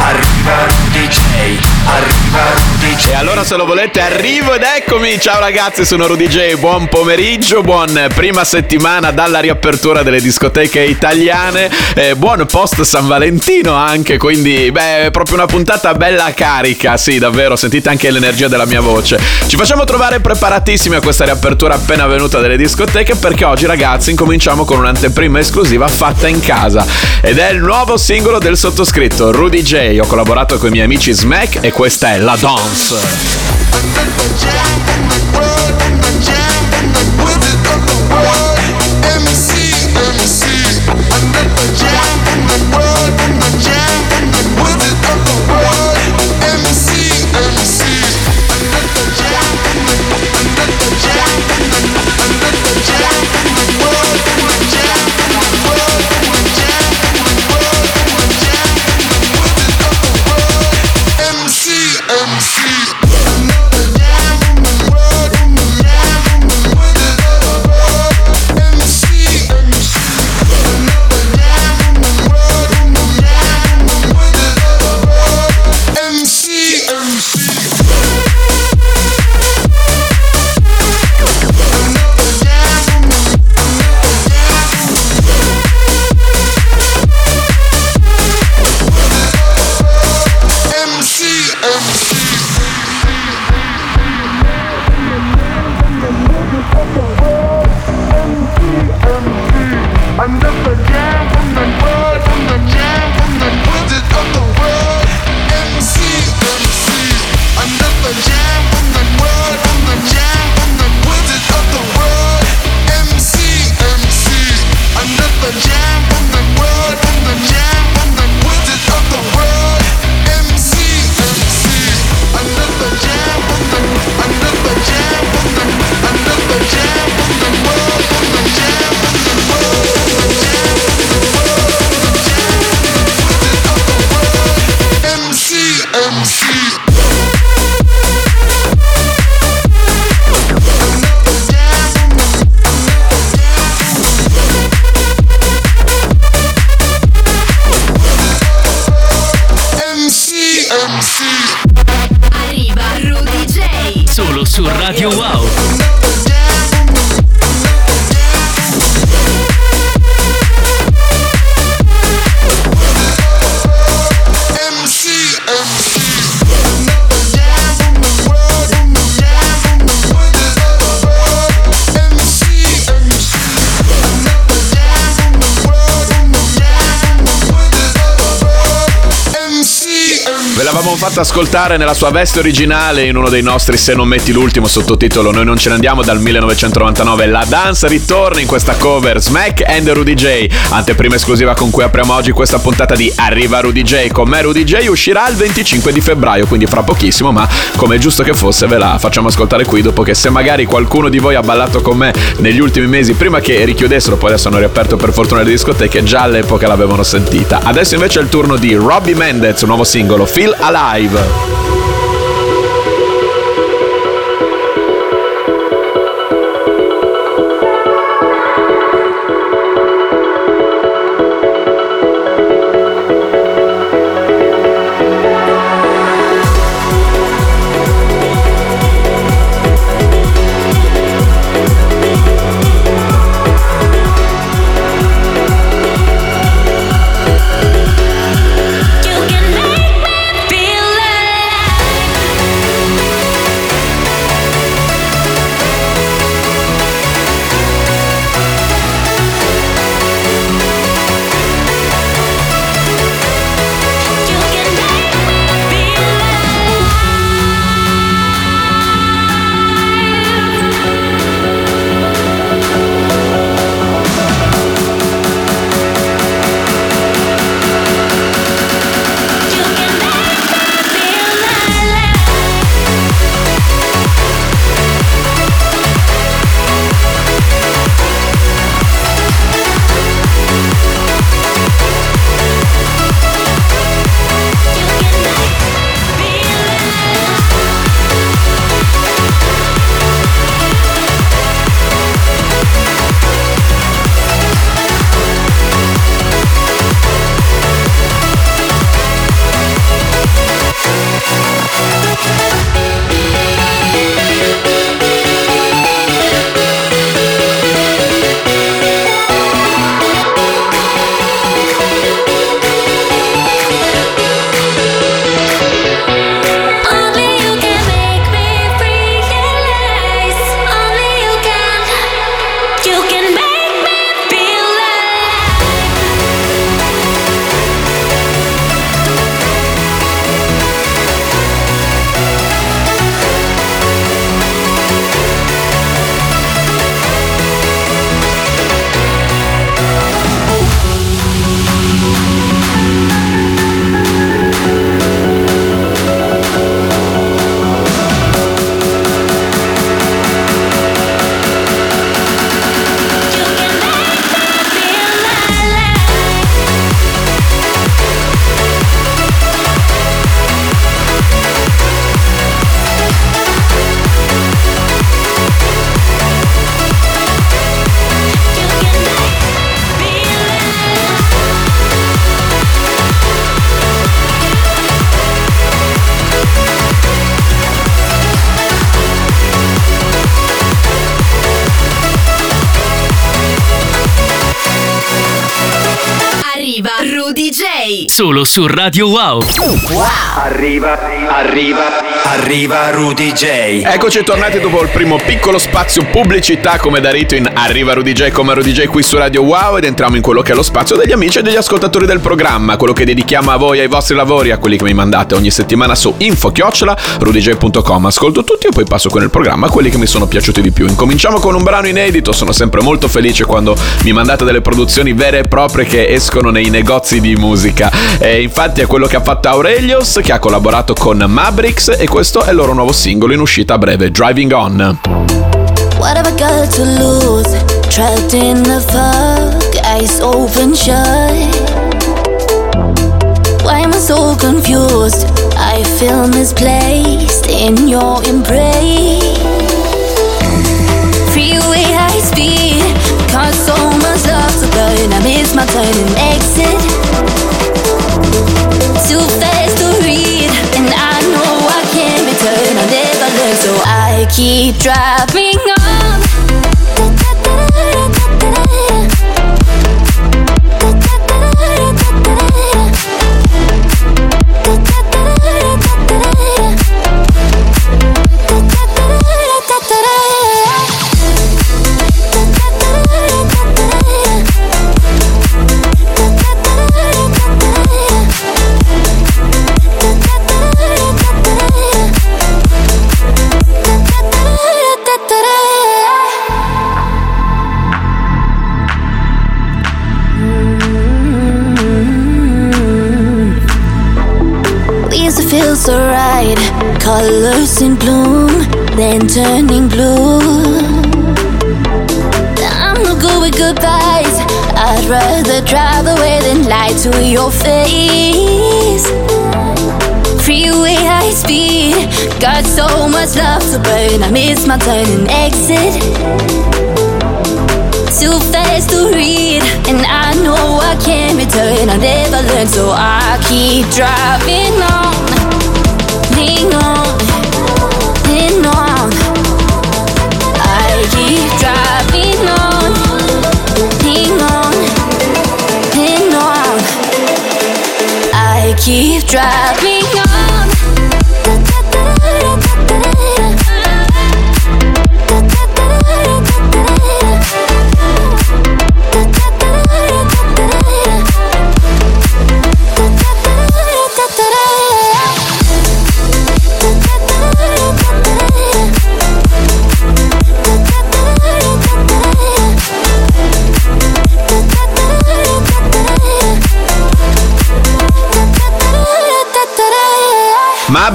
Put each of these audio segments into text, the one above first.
Arriva Rudy J. Arriva Rudy J. E allora se lo volete arrivo ed eccomi, ciao ragazzi sono Rudy J, buon pomeriggio, buon prima settimana dalla riapertura delle discoteche italiane, eh, buon post San Valentino anche, quindi beh proprio una puntata bella carica, sì davvero, sentite anche l'energia della mia voce. Ci facciamo trovare preparatissimi a questa riapertura appena venuta delle discoteche perché oggi ragazzi incominciamo con un'anteprima esclusiva fatta in casa ed è il nuovo singolo del sottoscritto Rudy J, ho collaborato con i miei amici Smack e questa è La Dance. Fatta ascoltare nella sua veste originale in uno dei nostri Se non metti l'ultimo sottotitolo Noi non ce ne andiamo dal 1999 La danza ritorna in questa cover. Smack and Rudy J. Anteprima esclusiva con cui apriamo oggi questa puntata di Arriva Rudy J. Con me Rudy J uscirà il 25 di febbraio Quindi fra pochissimo ma come è giusto che fosse ve la facciamo ascoltare qui Dopo che se magari qualcuno di voi ha ballato con me negli ultimi mesi Prima che richiudessero poi adesso hanno riaperto per fortuna le discoteche Già all'epoca l'avevano sentita. Adesso invece è il turno di Robbie Mendez Nuovo singolo Feel Alive You Solo su Radio Wow. Arriva, arriva, arriva Rudy J. Eccoci tornati dopo il primo piccolo spazio pubblicità come da rito in Arriva Rudy J come Rudy J qui su Radio Wow ed entriamo in quello che è lo spazio degli amici e degli ascoltatori del programma, quello che dedichiamo a voi, ai vostri lavori, a quelli che mi mandate ogni settimana su info-rudyj.com. Ascolto tutti e poi passo con il programma a quelli che mi sono piaciuti di più. Incominciamo con un brano inedito, sono sempre molto felice quando mi mandate delle produzioni vere e proprie che escono nei negozi di musica. E infatti è quello che ha fatto Aurelius che ha collaborato con Mabrix e questo è il loro nuovo singolo in uscita a breve, Driving On. What have I got to lose? Trapped in the fog, eyes open shut. Why am I so confused? I feel misplaced in your embrace. Freeway high speed, cause so much love to burn. I miss my turn and exit. Keep driving on. Then turning blue. I'm no good with goodbyes. I'd rather drive away than lie to your face. Freeway high speed, got so much love to burn. I miss my turn and exit. Too fast to read, and I know I can't return. I never learned, so I keep driving on, lean on, drive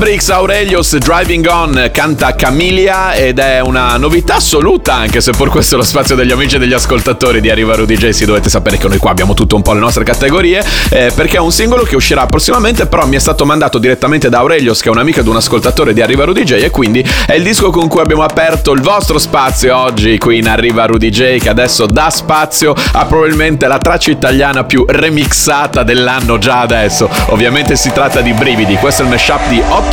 Mabrix Aurelius Driving On canta Camilia ed è una novità assoluta anche se per questo è lo spazio degli amici e degli ascoltatori di Arriva Rudy J si dovete sapere che noi qua abbiamo tutto un po' le nostre categorie eh, perché è un singolo che uscirà prossimamente però mi è stato mandato direttamente da Aurelius che è un amico ed un ascoltatore di Arriva Rudy J e quindi è il disco con cui abbiamo aperto il vostro spazio oggi qui in Arriva Rudy J che adesso dà spazio a probabilmente la traccia italiana più remixata dell'anno già adesso. Ovviamente si tratta di Brividi questo è il mashup di 8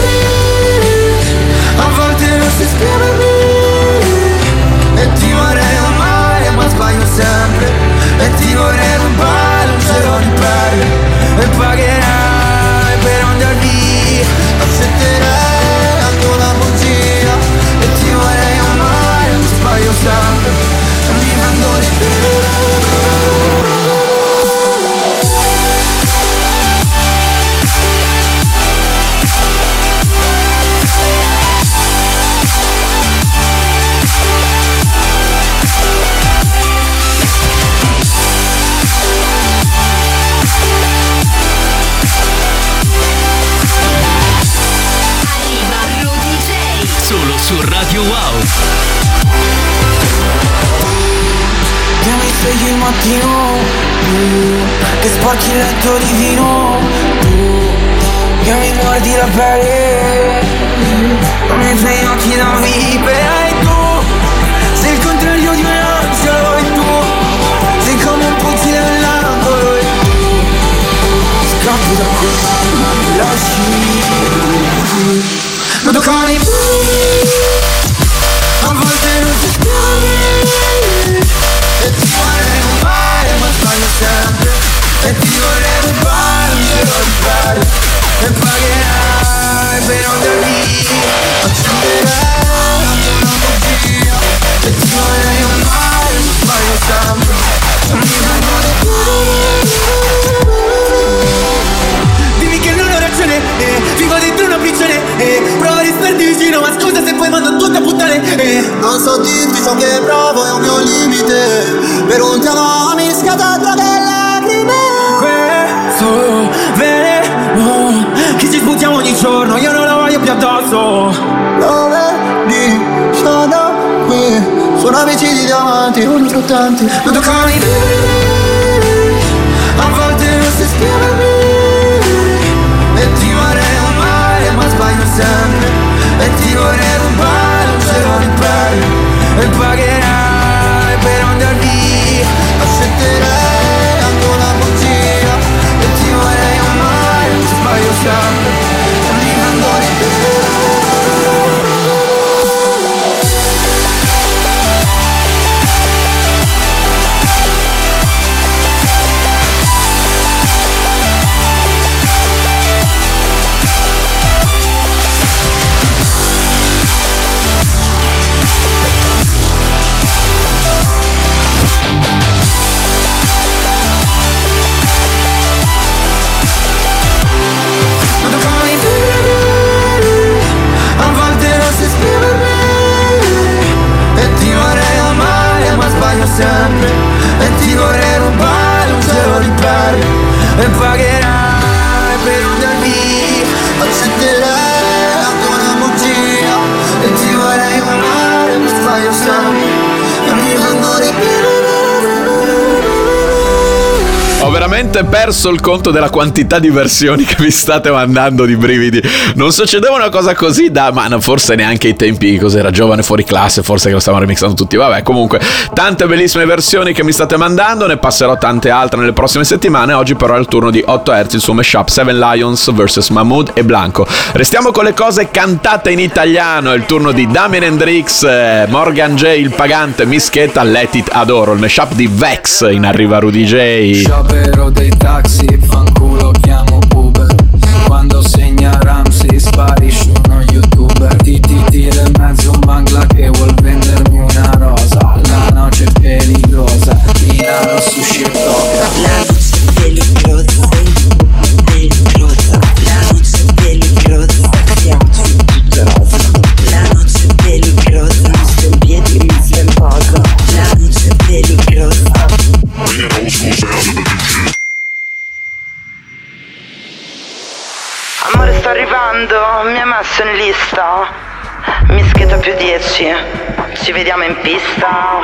mattino tu, Che sporchi il letto di vino Tu che mi mordi la pelle Come sei occhi da vipera e tu Sei il contrario di un angelo e tu Sei come un puzzi nell'angolo e tu Scappi da qui, lasci Non toccare i E ti diamanti, un fruttante veramente perso il conto della quantità di versioni che vi state mandando di brividi. Non succedeva una cosa così da, ma forse neanche ai tempi cos'era giovane fuori classe, forse che lo stavano remixando tutti. Vabbè, comunque, tante bellissime versioni che mi state mandando, ne passerò tante altre nelle prossime settimane. Oggi però è il turno di 8 Hz, il suo mashup Seven Lions vs Mahmood e Blanco. Restiamo con le cose cantate in italiano, è il turno di Damien Hendrix, eh, Morgan J, il pagante, Mischetta, Let It Adoro, il mashup di Vex in arriva Rudy J. Sciopero dei taxi, fanculo chiamo Uber. Quando segna Ramsey sparisce uno youtuber. Ti tira in mezzo un bangla che vuol vendermi una rosa. La noce è peligrosa, Milano sushi e mi ha messo in lista Mischetta più 10 Ci vediamo in pista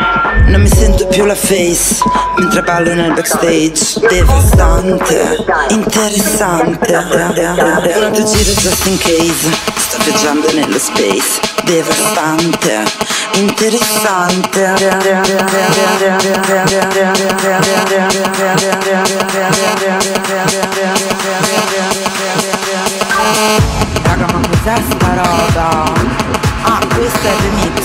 Non mi sento più la face mentre ballo nel backstage. Devastante, interessante. Un altro giro just in case. Sto viaggiando nello space. Devastante, interessante. Raga ma cos'è sta roba? Ah, questo è il remix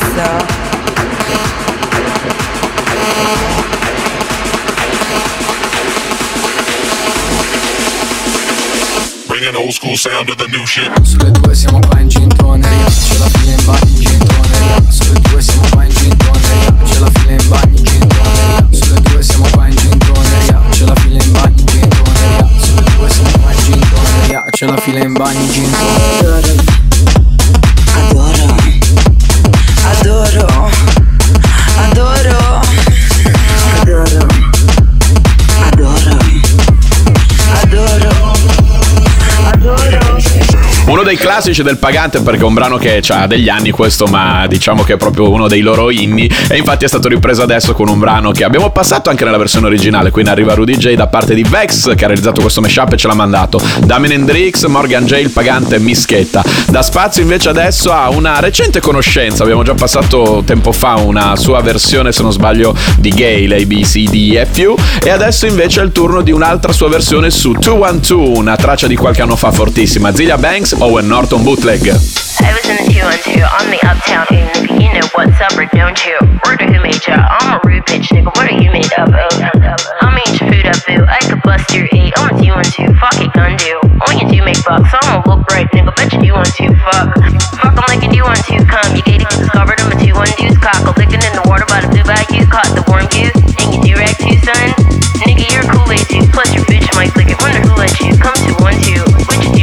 Bringing old school sound to the new shit. Sulle due siamo qua in gintoneria C'è la fila in bagno in gintoneria Sulle due siamo qua in gintoneria C'è la fila in bagno in gintoneria Sulle due siamo qua in gintoneria C'è la fila in bagno in gintoneria Sulle due siamo gintoneria C'è la fila in bagno in adoro, adoro, adoro, adoro, Uno dei classici del Pagante perché è un brano che ha degli anni questo, ma diciamo che è proprio uno dei loro inni e infatti è stato ripreso adesso con un brano che abbiamo passato anche nella versione originale, quindi arriva Rudy J da parte di Vex che ha realizzato questo mashup e ce l'ha mandato. Damien Hendrix, Morgan J, il Pagante e Mischetta. Da spazio invece adesso a una recente conoscenza, abbiamo già passato tempo fa una sua versione se non sbaglio di Gale, A, B, C, D, E, F, U e adesso invece è il turno di un'altra sua versione su 212, una traccia di qualche anno fa fortissima. Zilia Banks, Oh, Owen Norton Bootleg. I was in the 212 on the uptown nigga, you know what's up or don't you? Word who made ya? I'm a rude bitch, nigga, what are you made up of? Oh? I'ma eat your food up, boo, I could bust your eight on a 212, fuck it, gun do. Only you do make bucks, I'ma look right, nigga, bet you do want to fuck. Fuck 'em like you do want to come, you gated, covered 'em a 212's cock, a licking in the water by the blue bayou, caught the warm goose, and you do rag too, son? Nigga, you're a Kool-Aid too, plus your bitch might lick it, wonder who let you come to one two, what you do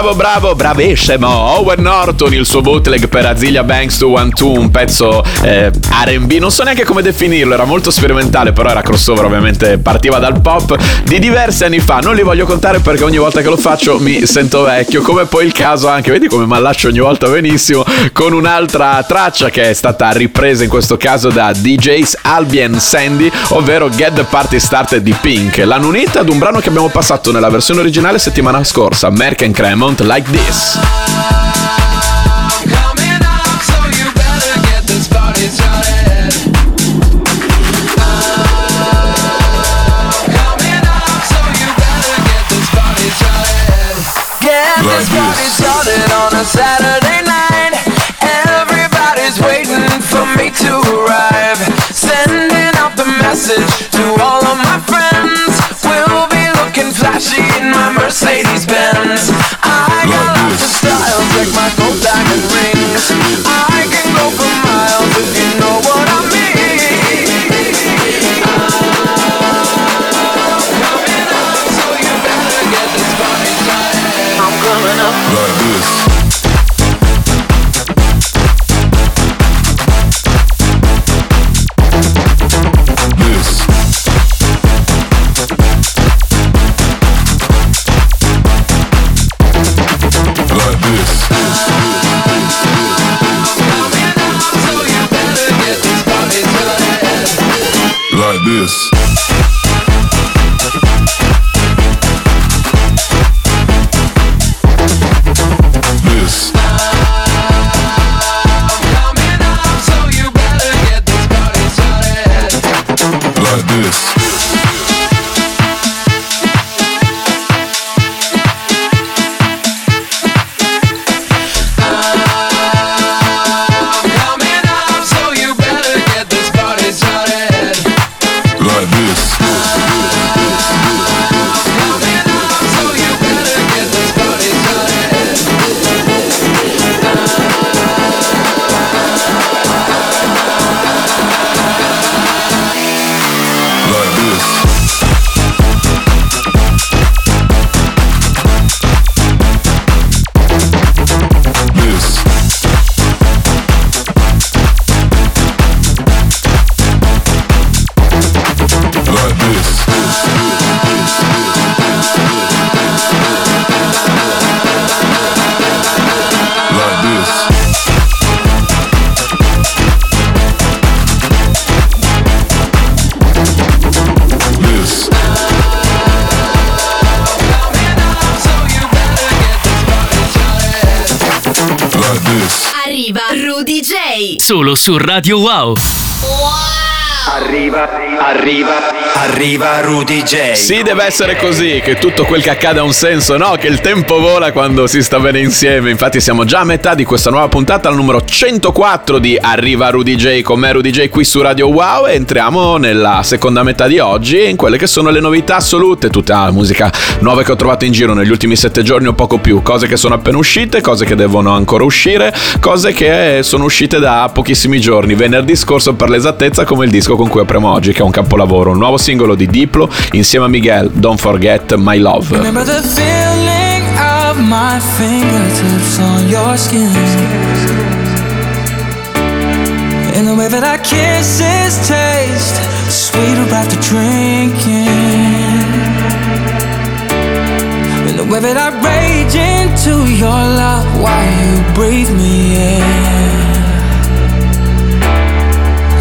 Bravo, bravo, bravissimo. Owen Norton, il suo bootleg per Azilia Banks 212, un pezzo eh, RB, non so neanche come definirlo, era molto sperimentale, però era crossover, ovviamente partiva dal pop di diversi anni fa. Non li voglio contare perché ogni volta che lo faccio mi sento vecchio, come poi il caso anche, vedi come mi allaccio ogni volta benissimo, con un'altra traccia che è stata ripresa in questo caso da DJs Albion Sandy, ovvero Get the Party Started di Pink. L'hanno unita ad un brano che abbiamo passato nella versione originale settimana scorsa, Merck and Cremont Like This. Get this party started on a Saturday night. Everybody's waiting for me to arrive. Sending out the message to all of my friends. We'll be looking flashy in my Mercedes Benz. Like my gold diamond rings. I Solo su Radio Wow. Arriva, arriva, arriva Rudy J. Sì, deve essere così, che tutto quel che accade ha un senso, no? Che il tempo vola quando si sta bene insieme. Infatti siamo già a metà di questa nuova puntata, la numero 104 di Arriva Rudy J con me Rudy J qui su Radio Wow e entriamo nella seconda metà di oggi in quelle che sono le novità assolute, tutta la musica nuova che ho trovato in giro negli ultimi sette giorni o poco più, cose che sono appena uscite, cose che devono ancora uscire, cose che sono uscite da pochissimi giorni, venerdì scorso per l'esattezza come il disco con cui apriamo oggi che è un capolavoro, un nuovo singolo di Diplo insieme a Miguel, Don't Forget My Love. Remember the feeling of my fingertips on your skin. And the way that our kisses taste sweeter after drinking. And the way that I rage into your love while you breathe me in.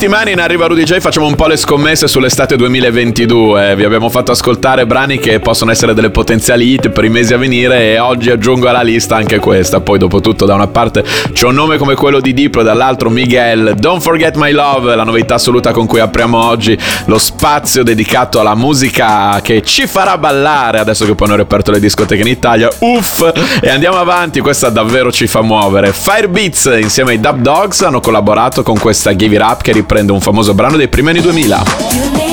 Settimane in Arriva Rudy J facciamo un po' le scommesse sull'estate 2022. Vi abbiamo fatto ascoltare brani che possono essere delle potenziali hit per i mesi a venire e oggi aggiungo alla lista anche questa. Poi dopo tutto da una parte c'è un nome come quello di Diplo, dall'altro Miguel. Don't Forget My Love, la novità assoluta con cui apriamo oggi lo spazio dedicato alla musica che ci farà ballare adesso che poi hanno reperto le discoteche in Italia. Uff! E andiamo avanti, questa davvero ci fa muovere. Firebeats insieme ai Dub Dogs hanno collaborato con questa Give It Up che riprende un famoso brano dei primi anni 2000.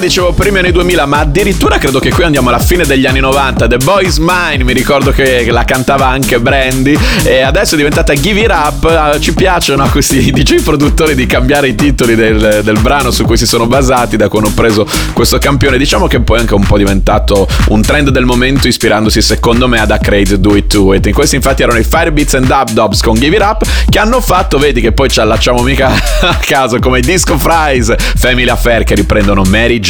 Dicevo primi anni 2000, ma addirittura credo che qui andiamo alla fine degli anni 90. The Boy's Mine, mi ricordo che la cantava anche Brandy e adesso è diventata Give It Up. Ah, ci piacciono questi DJ produttori di cambiare i titoli del, del brano su cui si sono basati da quando ho preso questo campione. Diciamo che poi è anche un po' diventato un trend del momento ispirandosi secondo me ad Acraid Do It To It. Questi infatti erano i Firebeats and Dub Dobs con Give It Up che hanno fatto, vedi che poi ci allacciamo mica a caso come Disco Fries, Family Affair che riprendono Mary J.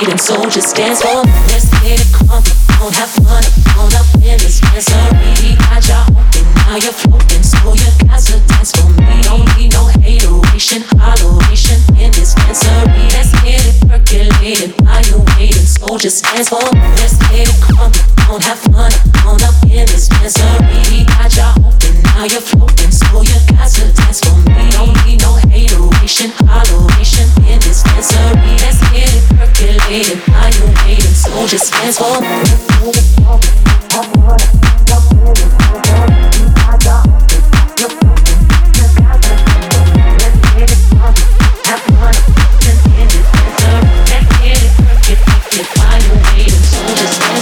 waiting, so just dance for me. Let's get it crunk, don't have fun, on up in this dancery. Got y'all open, now you're floating, so you got to dance for me. Don't need no hateration, holleration in this dancery. Let's get it percolated while you're waiting, so just dance for me. Let's get it crunk. Don't have fun. Hold up in this dancery. Got y'all open, now you're floating. So you got to dance for me. Don't need no hateration, holleration in this dancery. Percolated, while you're waiting, so just dance for me.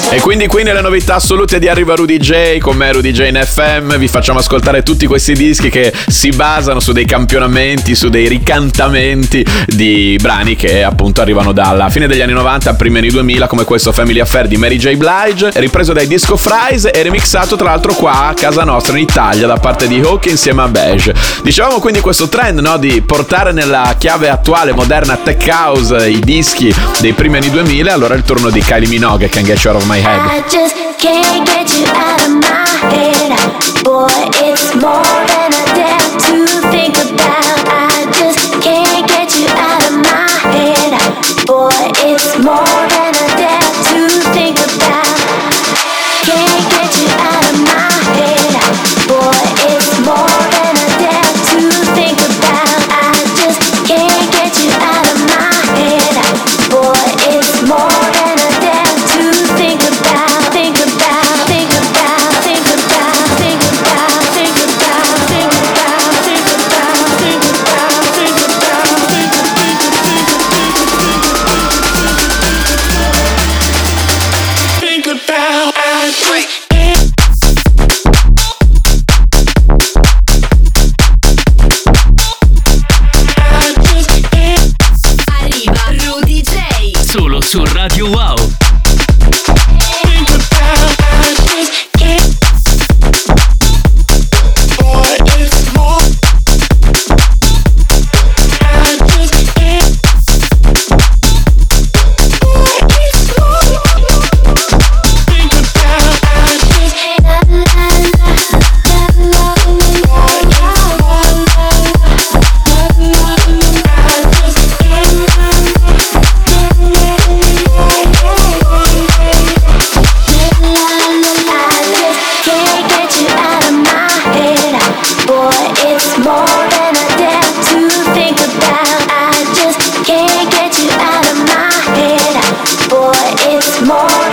E quindi qui nelle novità assolute di Arriva Rudy J con me Rudy J in FM vi facciamo ascoltare tutti questi dischi che si basano su dei campionamenti, su dei ricantamenti di brani che appunto arrivano dalla fine degli anni 90 a primi anni 2000 come questo Family Affair di Mary J. Blige ripreso dai Disco Fries e remixato tra l'altro qua a casa nostra in Italia da parte di Hawk insieme a Beige. Dicevamo quindi questo trend no, di portare nella chiave attuale moderna tech house i dischi dei primi anni 2000 allora è il turno di Kylie Minogue Can Get You Out of My Head. I just can't get you out of my head. Boy, it's more than I dare to think about. I just can't get you out of my head. Boy, it's more than I more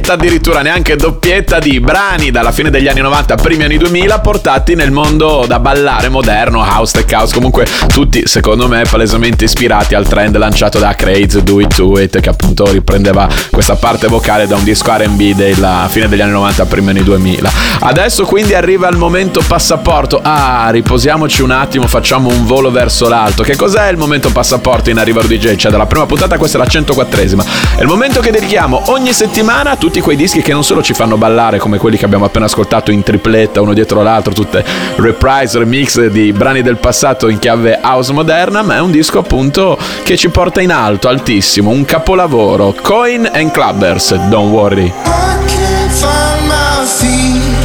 tripletta addirittura, neanche doppietta di brani dalla fine degli anni 90, primi anni 2000 portati nel mondo da ballare moderno, house, tech house, comunque tutti secondo me palesemente ispirati al trend lanciato da Craze Do It To It che appunto riprendeva questa parte vocale da un disco R&B della fine degli anni 90, primi anni 2000. Adesso quindi arriva il momento passaporto. Ah, riposiamoci un attimo, facciamo un volo verso l'alto. Che cos'è il momento passaporto in Arriva DJ? Cioè dalla prima puntata questa è la 104esima. È il momento che dedichiamo ogni settimana a tutti quei dischi che non solo ci fanno ballare come quelli che abbiamo appena ascoltato in tripletta uno dietro l'altro, tutte reprise, remix di brani del passato in chiave house moderna, ma è un disco appunto che ci porta in alto, altissimo, un capolavoro. Coin and Clubbers, don't worry. I can't find my feet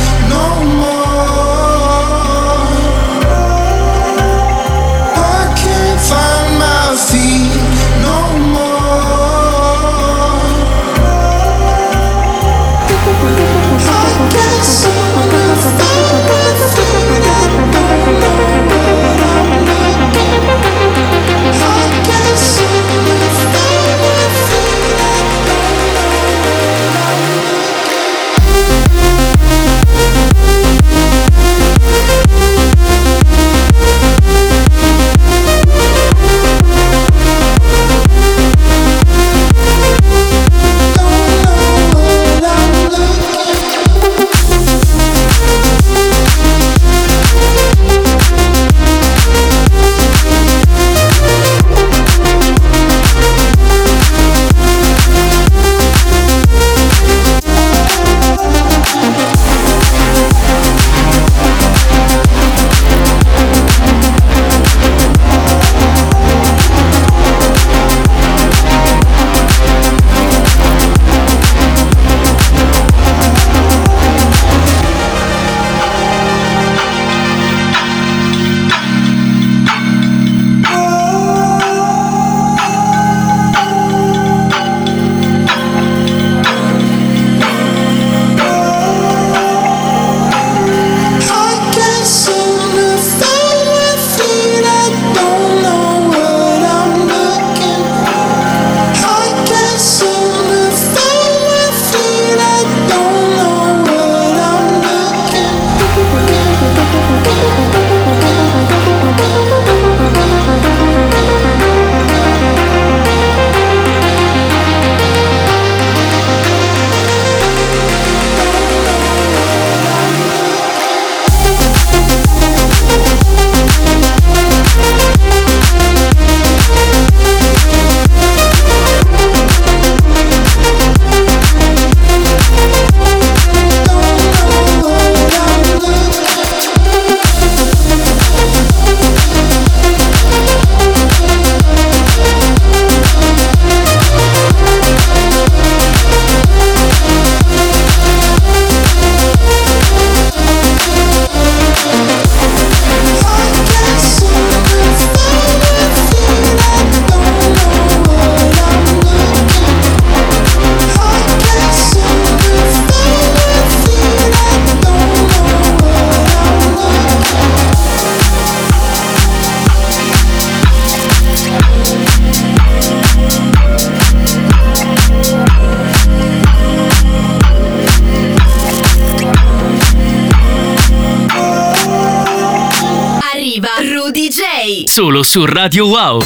Solo su Radio Wow.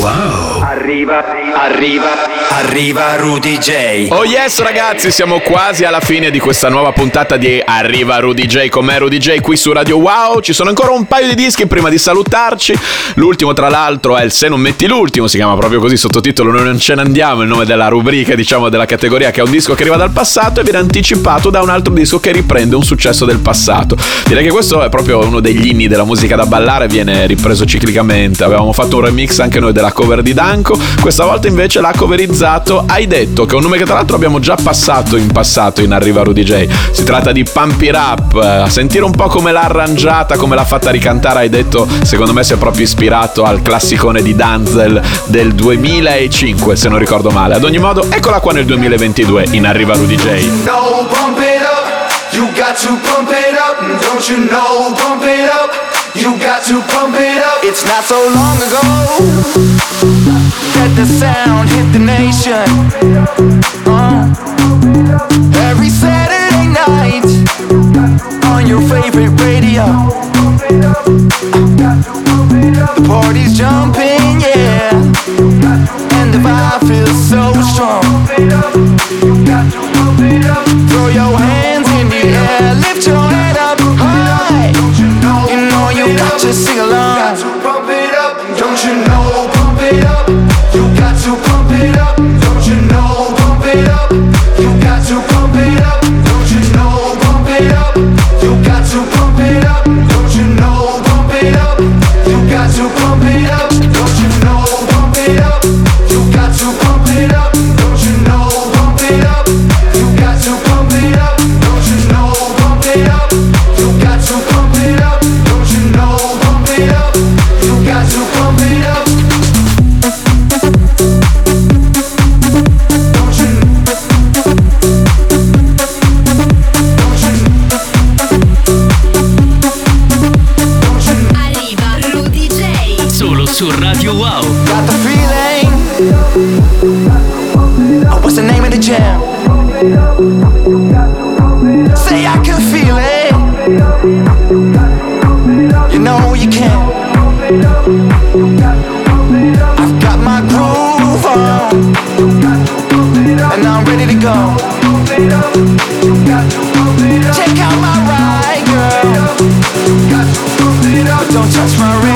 Wow. Arriva, arriva, arriva Rudy J. Oh yes ragazzi, siamo quasi alla fine di questa nuova puntata di Arriva Rudy J con me Rudy J qui su Radio Wow. Ci sono ancora un paio di dischi prima di salutarci. L'ultimo tra l'altro è il Se non metti l'ultimo, si chiama proprio così sottotitolo Noi non ce ne andiamo, il nome della rubrica diciamo della categoria che è un disco che arriva dal passato e viene anticipato da un altro disco che riprende un successo del passato. Direi che questo è proprio uno degli inni della musica da ballare, viene ripreso ciclicamente. Avevamo fatto un remix anche noi della cover di Danko, questa volta invece l'ha coverizzato Hai detto, che è un nome che tra l'altro abbiamo già passato in passato in Arriva Rudy J. Si tratta di Pump It Up, sentire un po' come l'ha arrangiata, come l'ha fatta ricantare, hai detto, secondo me si è proprio ispirato al classicone di Danzel del 2005, se non ricordo male. Ad ogni modo, eccola qua nel 2022 in Arriva Rudy J. No, pump it up. You got to pump it up. Don't you know? Pump it up. You got to pump it up. It's not so long ago that the sound hit the nation. Uh,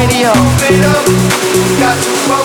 touch my radio. Got to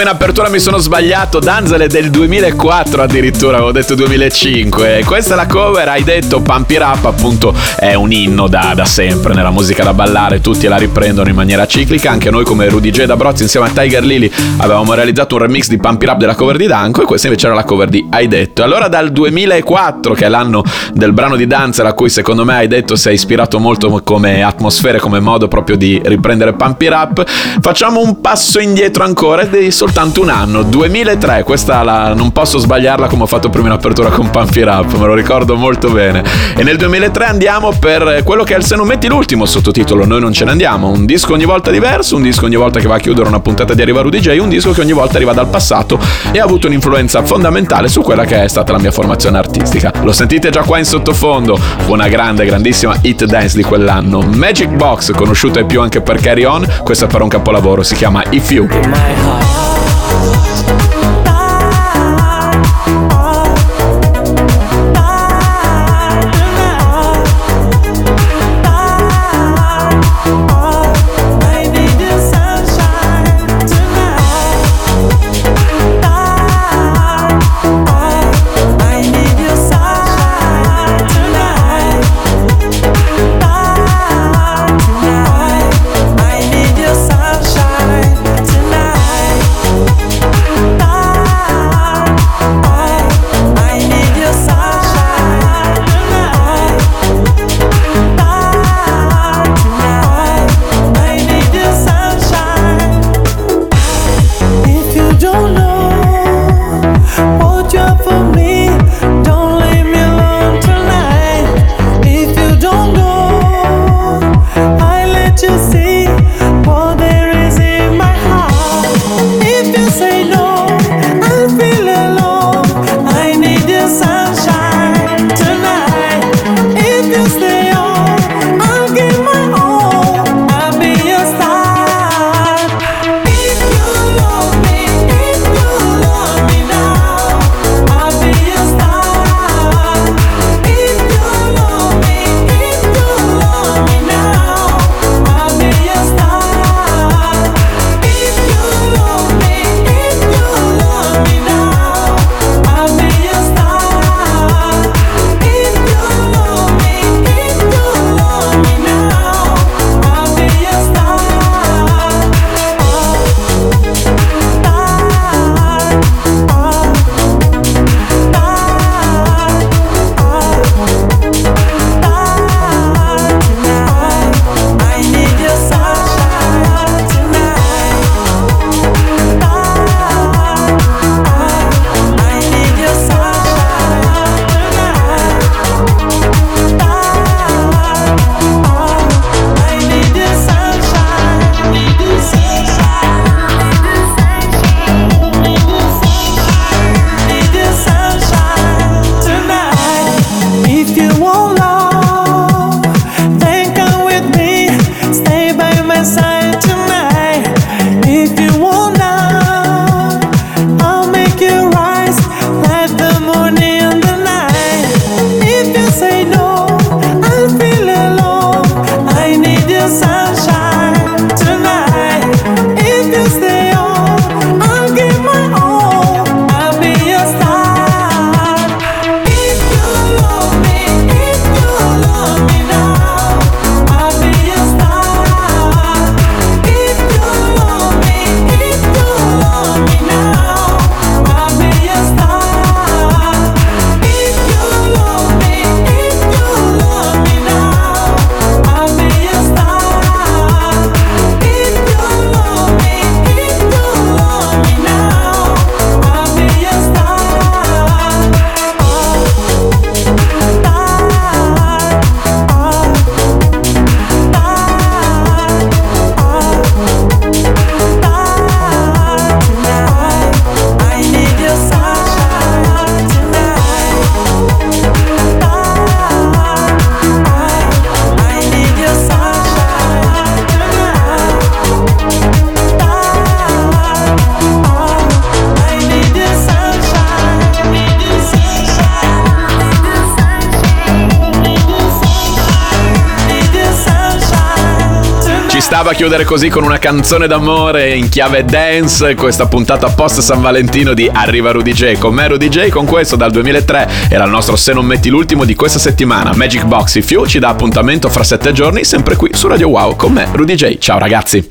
prima in apertura mi sono sbagliato, Danzel è del 2004 addirittura, avevo detto 2005. E questa è la cover, hai detto Pump It Up, appunto è un inno da, da sempre nella musica da ballare, tutti la riprendono in maniera ciclica, anche noi come Rudy J da Brozzi insieme a Tiger Lily avevamo realizzato un remix di Pump It Up della cover di Danko e questa invece era la cover di Hai detto. Allora dal 2004, che è l'anno del brano di Danzel a cui secondo me Hai detto si è ispirato molto come atmosfere, come modo proprio di riprendere Pump It Up, facciamo un passo indietro ancora ed è soltanto un anno, 2003, questa la, non posso sbagliarla come ho fatto prima in apertura con Pump It Up, me lo ricordo molto bene. E nel 2003 andiamo per quello che è il Se non metti l'ultimo sottotitolo, noi non ce ne andiamo, un disco ogni volta diverso, un disco ogni volta che va a chiudere una puntata di Arriva Rudy J, un disco che ogni volta arriva dal passato e ha avuto un'influenza fondamentale su quella che è stata la mia formazione artistica. Lo sentite già qua in sottofondo, una grande, grandissima hit dance di quell'anno. Magic Box, conosciuta e più anche per Carry On, questo è per un capolavoro, si chiama If You. Chiudere così con una canzone d'amore in chiave dance questa puntata post San Valentino di Arriva Rudy J. Con me Rudy J, con questo dal 2003 era il nostro Se non metti l'ultimo di questa settimana. Magic Box If You ci dà appuntamento fra sette giorni, sempre qui su Radio Wow con me Rudy J. Ciao ragazzi!